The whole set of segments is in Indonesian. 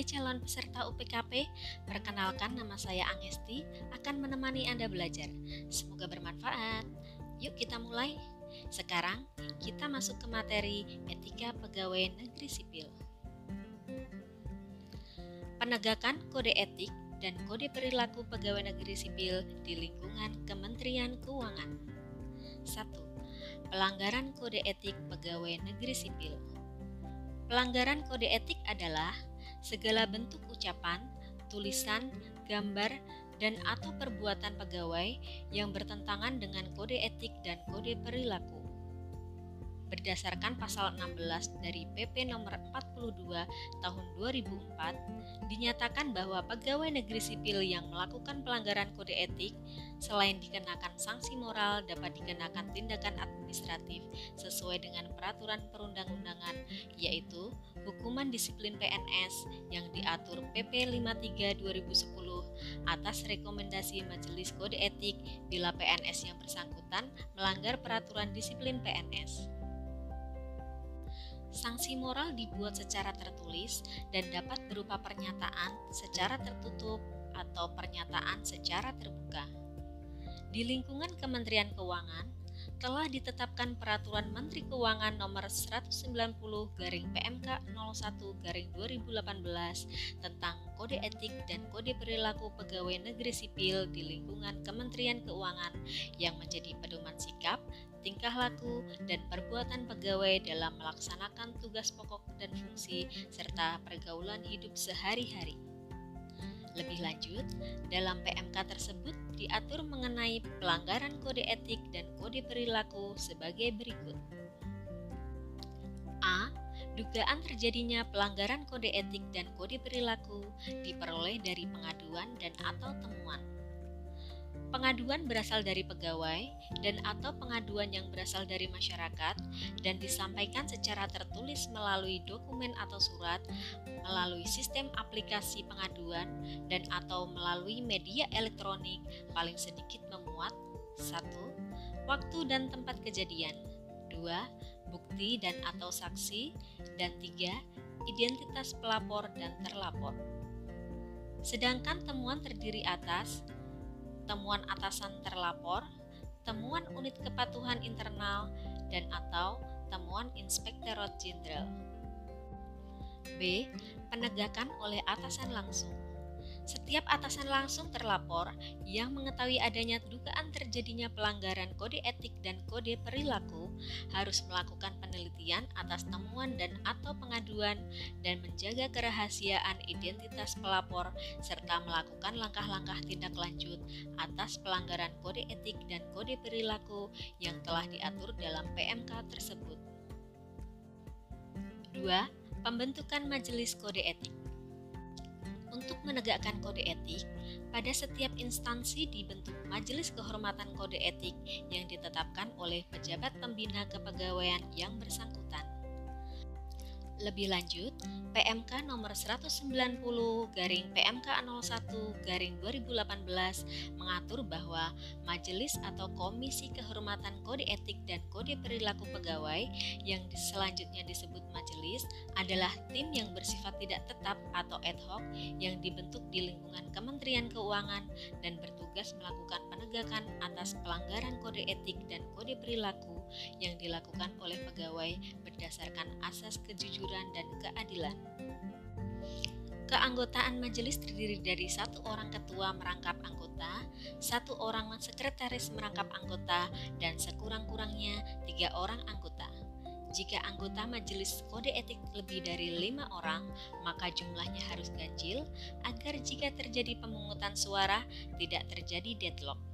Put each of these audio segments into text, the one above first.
Hai calon peserta UPKP, perkenalkan nama saya Angesti akan menemani Anda belajar. Semoga bermanfaat. Yuk kita mulai. Sekarang kita masuk ke materi etika pegawai negeri sipil. Penegakan kode etik dan kode perilaku pegawai negeri sipil di lingkungan Kementerian Keuangan. 1. Pelanggaran kode etik pegawai negeri sipil. Pelanggaran kode etik adalah segala bentuk ucapan, tulisan, gambar, dan atau perbuatan pegawai yang bertentangan dengan kode etik dan kode perilaku berdasarkan pasal 16 dari PP nomor 42 tahun 2004 dinyatakan bahwa pegawai negeri sipil yang melakukan pelanggaran kode etik selain dikenakan sanksi moral dapat dikenakan tindakan administratif sesuai dengan peraturan perundang-undangan yaitu hukuman disiplin PNS yang diatur PP 53 2010 atas rekomendasi Majelis Kode Etik bila PNS yang bersangkutan melanggar peraturan disiplin PNS. Sanksi moral dibuat secara tertulis dan dapat berupa pernyataan secara tertutup atau pernyataan secara terbuka. Di lingkungan Kementerian Keuangan, telah ditetapkan Peraturan Menteri Keuangan Nomor 190 Garing PMK 01 Garing 2018 tentang Kode Etik dan Kode Perilaku Pegawai Negeri Sipil di lingkungan Kementerian Keuangan yang menjadi pedoman sikap, tingkah laku, dan perbuatan pegawai dalam melaksanakan tugas pokok dan fungsi serta pergaulan hidup sehari-hari. Lebih lanjut, dalam PMK tersebut diatur mengenai pelanggaran kode etik dan kode perilaku sebagai berikut. A. Dugaan terjadinya pelanggaran kode etik dan kode perilaku diperoleh dari pengaduan dan atau temuan. Pengaduan berasal dari pegawai dan atau pengaduan yang berasal dari masyarakat dan disampaikan secara tertulis melalui dokumen atau surat, melalui sistem aplikasi pengaduan dan atau melalui media elektronik paling sedikit memuat 1. Waktu dan tempat kejadian 2. Bukti dan atau saksi dan 3. Identitas pelapor dan terlapor. Sedangkan temuan terdiri atas temuan atasan terlapor, temuan unit kepatuhan internal, dan atau temuan Inspektorat Jenderal. B. Penegakan oleh atasan langsung. Setiap atasan langsung terlapor yang mengetahui adanya dugaan terjadinya pelanggaran kode etik dan kode perilaku harus melakukan penelitian atas temuan dan atau pengaduan dan menjaga kerahasiaan identitas pelapor serta melakukan langkah-langkah tindak lanjut atas pelanggaran kode etik dan kode perilaku yang telah diatur dalam PMK tersebut. 2. Pembentukan Majelis Kode Etik untuk menegakkan kode etik, pada setiap instansi dibentuk Majelis Kehormatan Kode Etik yang ditetapkan oleh pejabat pembina kepegawaian yang bersangkutan. Lebih lanjut, PMK nomor 190 garing PMK 01 garing 2018 mengatur bahwa majelis atau komisi kehormatan kode etik dan kode perilaku pegawai yang selanjutnya disebut majelis adalah tim yang bersifat tidak tetap atau ad hoc yang dibentuk di lingkungan Kementerian Keuangan dan bertugas melakukan penegakan atas pelanggaran kode etik dan kode perilaku yang dilakukan oleh pegawai berdasarkan asas kejujuran dan keadilan. Keanggotaan majelis terdiri dari satu orang ketua merangkap anggota, satu orang sekretaris merangkap anggota, dan sekurang-kurangnya tiga orang anggota. Jika anggota majelis kode etik lebih dari lima orang, maka jumlahnya harus ganjil agar jika terjadi pemungutan suara tidak terjadi deadlock.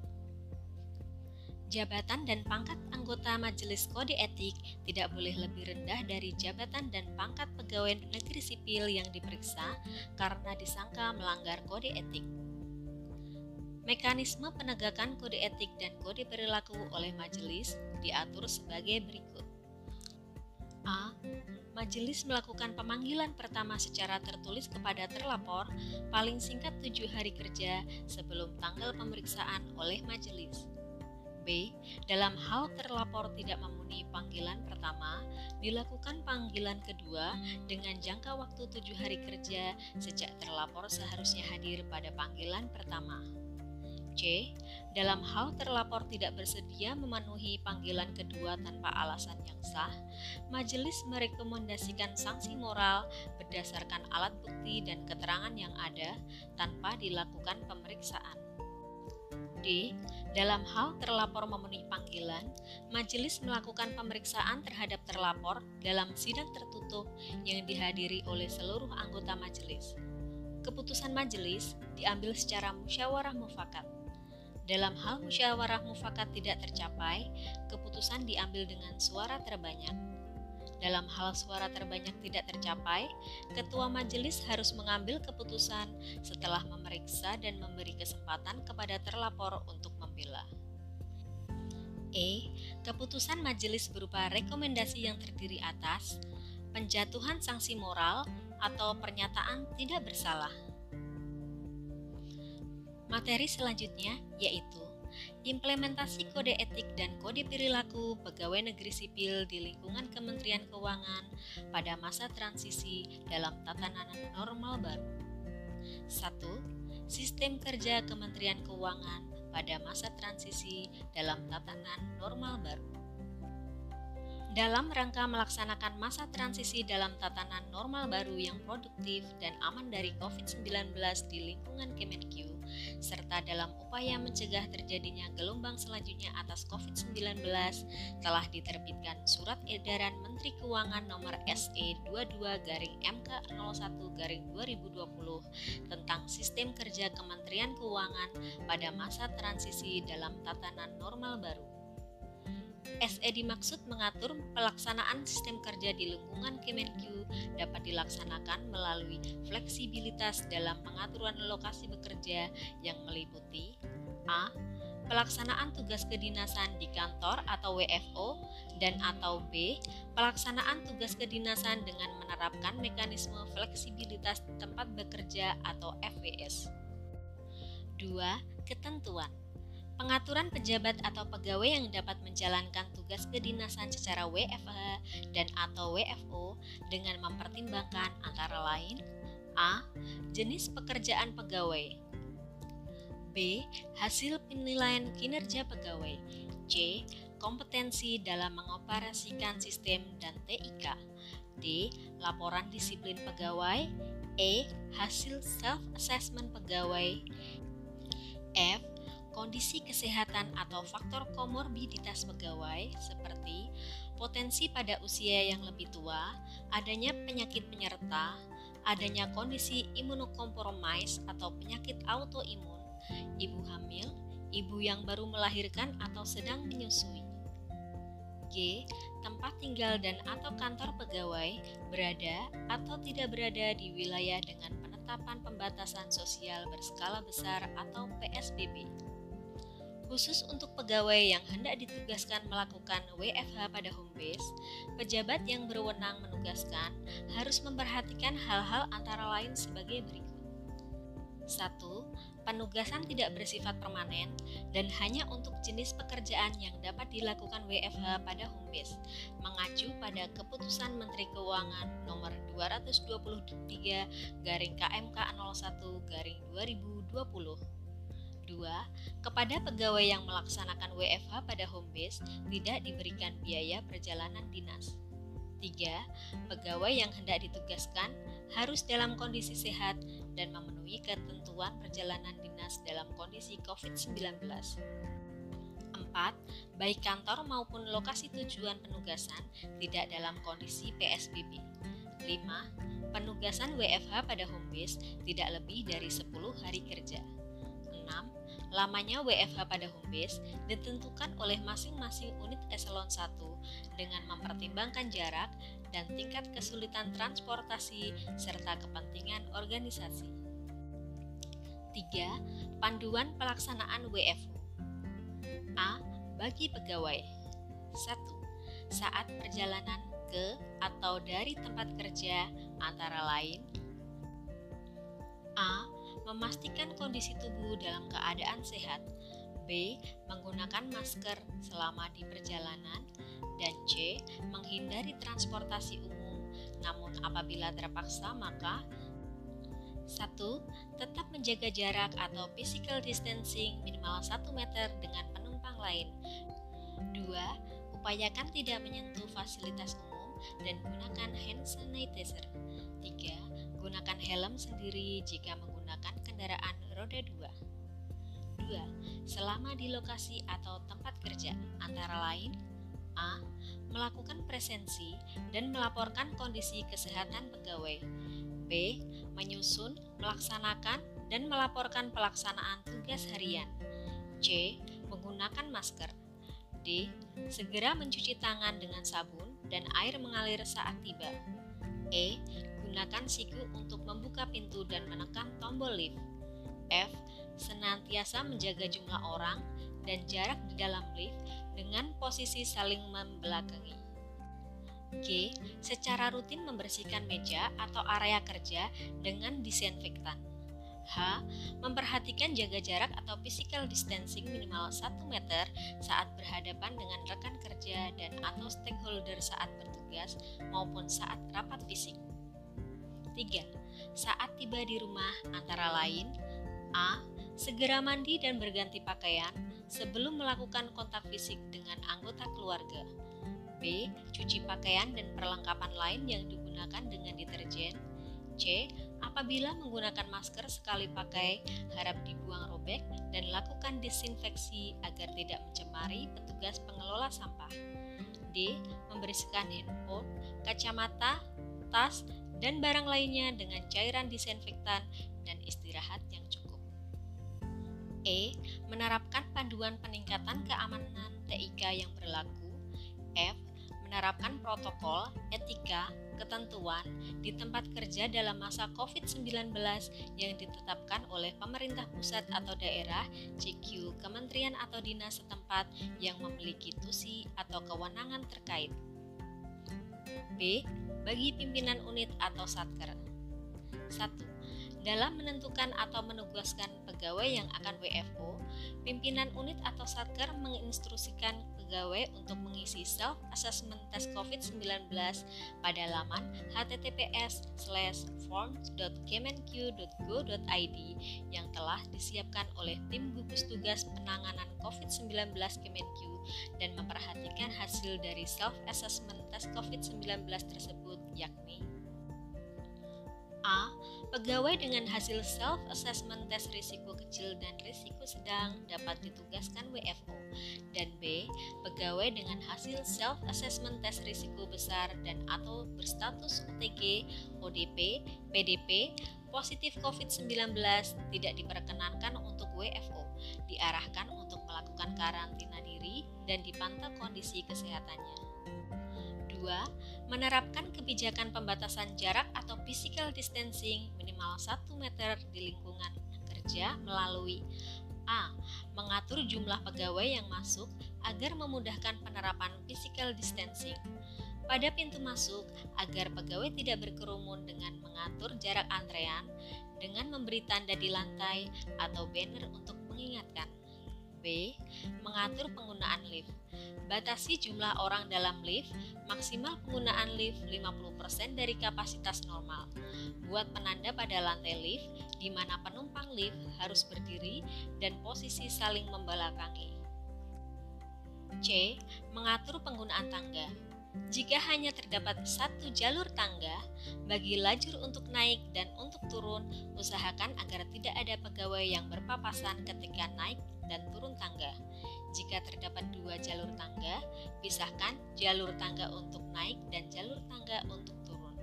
Jabatan dan pangkat anggota Majelis Kode Etik tidak boleh lebih rendah dari jabatan dan pangkat pegawai negeri sipil yang diperiksa karena disangka melanggar kode etik. Mekanisme penegakan kode etik dan kode perilaku oleh majelis diatur sebagai berikut. A. Majelis melakukan pemanggilan pertama secara tertulis kepada terlapor paling singkat tujuh hari kerja sebelum tanggal pemeriksaan oleh majelis. B. Dalam hal terlapor tidak memenuhi panggilan pertama, dilakukan panggilan kedua dengan jangka waktu tujuh hari kerja sejak terlapor seharusnya hadir pada panggilan pertama. C. Dalam hal terlapor tidak bersedia memenuhi panggilan kedua tanpa alasan yang sah, majelis merekomendasikan sanksi moral berdasarkan alat bukti dan keterangan yang ada tanpa dilakukan pemeriksaan. D. Dalam hal terlapor memenuhi panggilan, majelis melakukan pemeriksaan terhadap terlapor dalam sidang tertutup yang dihadiri oleh seluruh anggota majelis. Keputusan majelis diambil secara musyawarah mufakat. Dalam hal musyawarah mufakat tidak tercapai, keputusan diambil dengan suara terbanyak. Dalam hal suara terbanyak tidak tercapai, ketua majelis harus mengambil keputusan setelah memeriksa dan memberi kesempatan kepada terlapor untuk membela. E. Keputusan majelis berupa rekomendasi yang terdiri atas penjatuhan sanksi moral atau pernyataan tidak bersalah. Materi selanjutnya yaitu implementasi kode etik dan kode perilaku pegawai negeri sipil di lingkungan Kementerian Keuangan pada masa transisi dalam tatanan normal baru. 1. Sistem kerja Kementerian Keuangan pada masa transisi dalam tatanan normal baru. Dalam rangka melaksanakan masa transisi dalam tatanan normal baru yang produktif dan aman dari COVID-19 di lingkungan Kemenq, serta dalam upaya mencegah terjadinya gelombang selanjutnya atas COVID-19, telah diterbitkan Surat Edaran Menteri Keuangan Nomor SE 22 garing MK 01 garing 2020 tentang Sistem Kerja Kementerian Keuangan pada masa transisi dalam tatanan normal baru. SE dimaksud mengatur pelaksanaan sistem kerja di lingkungan Kemenq dapat dilaksanakan melalui fleksibilitas dalam pengaturan lokasi bekerja yang meliputi A. Pelaksanaan tugas kedinasan di kantor atau WFO dan atau B. Pelaksanaan tugas kedinasan dengan menerapkan mekanisme fleksibilitas tempat bekerja atau FWS. 2. Ketentuan Pengaturan pejabat atau pegawai yang dapat menjalankan tugas kedinasan secara WFH dan atau WFO dengan mempertimbangkan antara lain A. Jenis pekerjaan pegawai B. Hasil penilaian kinerja pegawai C. Kompetensi dalam mengoperasikan sistem dan TIK D. Laporan disiplin pegawai E. Hasil self-assessment pegawai F kondisi kesehatan atau faktor komorbiditas pegawai seperti potensi pada usia yang lebih tua, adanya penyakit penyerta, adanya kondisi imunokompromis atau penyakit autoimun, ibu hamil, ibu yang baru melahirkan atau sedang menyusui. G. Tempat tinggal dan atau kantor pegawai berada atau tidak berada di wilayah dengan penetapan pembatasan sosial berskala besar atau PSBB. Khusus untuk pegawai yang hendak ditugaskan melakukan WFH pada home base, pejabat yang berwenang menugaskan harus memperhatikan hal-hal antara lain sebagai berikut. 1. Penugasan tidak bersifat permanen dan hanya untuk jenis pekerjaan yang dapat dilakukan WFH pada home base, mengacu pada Keputusan Menteri Keuangan Nomor 223 garing KMK 01 garing 2020 2. Kepada pegawai yang melaksanakan WFH pada home base tidak diberikan biaya perjalanan dinas. 3. Pegawai yang hendak ditugaskan harus dalam kondisi sehat dan memenuhi ketentuan perjalanan dinas dalam kondisi COVID-19. 4. Baik kantor maupun lokasi tujuan penugasan tidak dalam kondisi PSBB. 5. Penugasan WFH pada home base tidak lebih dari 10 hari kerja. 6 Lamanya WFH pada home base ditentukan oleh masing-masing unit eselon 1 dengan mempertimbangkan jarak dan tingkat kesulitan transportasi serta kepentingan organisasi. 3. Panduan pelaksanaan WFO A. Bagi pegawai 1. Saat perjalanan ke atau dari tempat kerja antara lain A memastikan kondisi tubuh dalam keadaan sehat. B. Menggunakan masker selama di perjalanan dan C. Menghindari transportasi umum namun apabila terpaksa maka 1. Tetap menjaga jarak atau physical distancing minimal 1 meter dengan penumpang lain. 2. Upayakan tidak menyentuh fasilitas umum dan gunakan hand sanitizer. 3. Gunakan helm sendiri jika menggunakan kendaraan roda 2. 2. Selama di lokasi atau tempat kerja, antara lain A. Melakukan presensi dan melaporkan kondisi kesehatan pegawai. B. Menyusun, melaksanakan, dan melaporkan pelaksanaan tugas harian. C. Menggunakan masker. D. Segera mencuci tangan dengan sabun dan air mengalir saat tiba. E. Gunakan siku untuk membuka pintu dan menekan tombol lift. F. Senantiasa menjaga jumlah orang dan jarak di dalam lift dengan posisi saling membelakangi. G. Secara rutin membersihkan meja atau area kerja dengan disinfektan. H. Memperhatikan jaga jarak atau physical distancing minimal 1 meter saat berhadapan dengan rekan kerja dan atau stakeholder saat bertugas maupun saat rapat fisik. 3. Saat tiba di rumah antara lain A. Segera mandi dan berganti pakaian sebelum melakukan kontak fisik dengan anggota keluarga. B. Cuci pakaian dan perlengkapan lain yang digunakan dengan deterjen. C. Apabila menggunakan masker sekali pakai, harap dibuang robek dan lakukan disinfeksi agar tidak mencemari petugas pengelola sampah. D. Membersihkan handphone, kacamata, tas, dan barang lainnya dengan cairan disinfektan dan istirahat yang cukup. E. Menerapkan panduan peningkatan keamanan TIK yang berlaku. F menerapkan protokol, etika, ketentuan di tempat kerja dalam masa COVID-19 yang ditetapkan oleh pemerintah pusat atau daerah, CQ, kementerian atau dinas setempat yang memiliki tusi atau kewenangan terkait. B. Bagi pimpinan unit atau satker. 1. Dalam menentukan atau menugaskan pegawai yang akan WFO, pimpinan unit atau satker menginstruksikan pegawai untuk mengisi self assessment test COVID-19 pada laman https forms.kemenq.go.id yang telah disiapkan oleh tim gugus tugas penanganan COVID-19 Kemenq dan memperhatikan hasil dari self assessment test COVID-19 tersebut yakni A. Pegawai dengan hasil self-assessment tes risiko kecil dan risiko sedang dapat ditugaskan WFO. Dan B. Pegawai dengan hasil self-assessment tes risiko besar dan atau berstatus OTG, ODP, PDP, positif COVID-19 tidak diperkenankan untuk WFO, diarahkan untuk melakukan karantina diri dan dipantau kondisi kesehatannya. 2. Menerapkan kebijakan pembatasan jarak atau physical distancing minimal 1 meter di lingkungan kerja melalui A. Mengatur jumlah pegawai yang masuk agar memudahkan penerapan physical distancing. Pada pintu masuk, agar pegawai tidak berkerumun dengan mengatur jarak antrean, dengan memberi tanda di lantai atau banner untuk mengingatkan. Mengatur penggunaan lift. Batasi jumlah orang dalam lift, maksimal penggunaan lift 50% dari kapasitas normal. Buat penanda pada lantai lift, di mana penumpang lift harus berdiri dan posisi saling membelakangi. C. Mengatur penggunaan tangga. Jika hanya terdapat satu jalur tangga, bagi lajur untuk naik dan untuk turun, usahakan agar tidak ada pegawai yang berpapasan ketika naik dan turun tangga. Jika terdapat dua jalur tangga, pisahkan jalur tangga untuk naik dan jalur tangga untuk turun.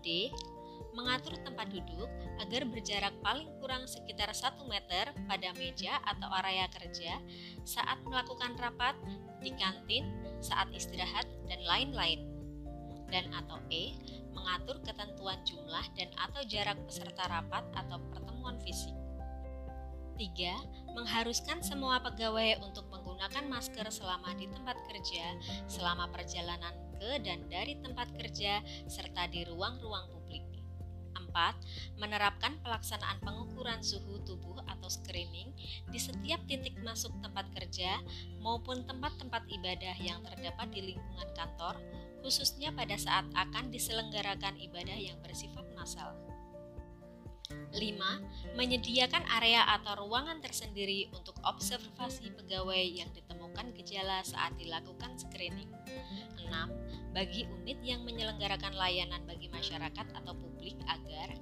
D. Mengatur tempat duduk agar berjarak paling kurang sekitar 1 meter pada meja atau area kerja saat melakukan rapat, di kantin, saat istirahat, dan lain-lain. Dan atau E, mengatur ketentuan jumlah dan atau jarak peserta rapat atau pertemuan fisik. 3. Mengharuskan semua pegawai untuk menggunakan masker selama di tempat kerja, selama perjalanan ke dan dari tempat kerja, serta di ruang-ruang publik. 4. keempat, menerapkan pelaksanaan pengukuran suhu tubuh atau screening di setiap titik masuk tempat kerja maupun tempat-tempat ibadah yang terdapat di lingkungan kantor, khususnya pada saat akan diselenggarakan ibadah yang bersifat massal. 5. Menyediakan area atau ruangan tersendiri untuk observasi pegawai yang ditemukan gejala saat dilakukan screening. 6. Bagi unit yang menyelenggarakan layanan bagi masyarakat atau publik agar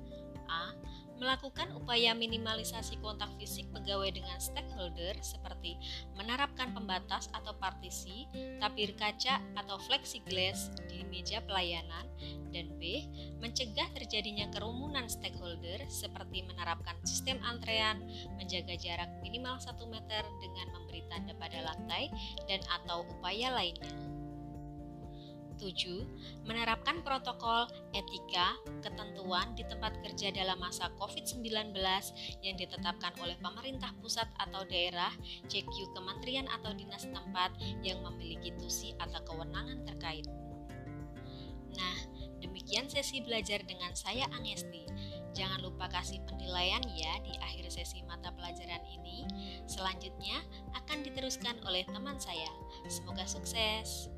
A melakukan upaya minimalisasi kontak fisik pegawai dengan stakeholder seperti menerapkan pembatas atau partisi, tabir kaca atau flexiglass di meja pelayanan, dan B. mencegah terjadinya kerumunan stakeholder seperti menerapkan sistem antrean, menjaga jarak minimal 1 meter dengan memberi tanda pada lantai, dan atau upaya lainnya. 7. Menerapkan protokol etika ketentuan di tempat kerja dalam masa COVID-19 yang ditetapkan oleh pemerintah pusat atau daerah, CQ kementerian atau dinas tempat yang memiliki tusi atau kewenangan terkait. Nah, demikian sesi belajar dengan saya Angesti. Jangan lupa kasih penilaian ya di akhir sesi mata pelajaran ini. Selanjutnya akan diteruskan oleh teman saya. Semoga sukses.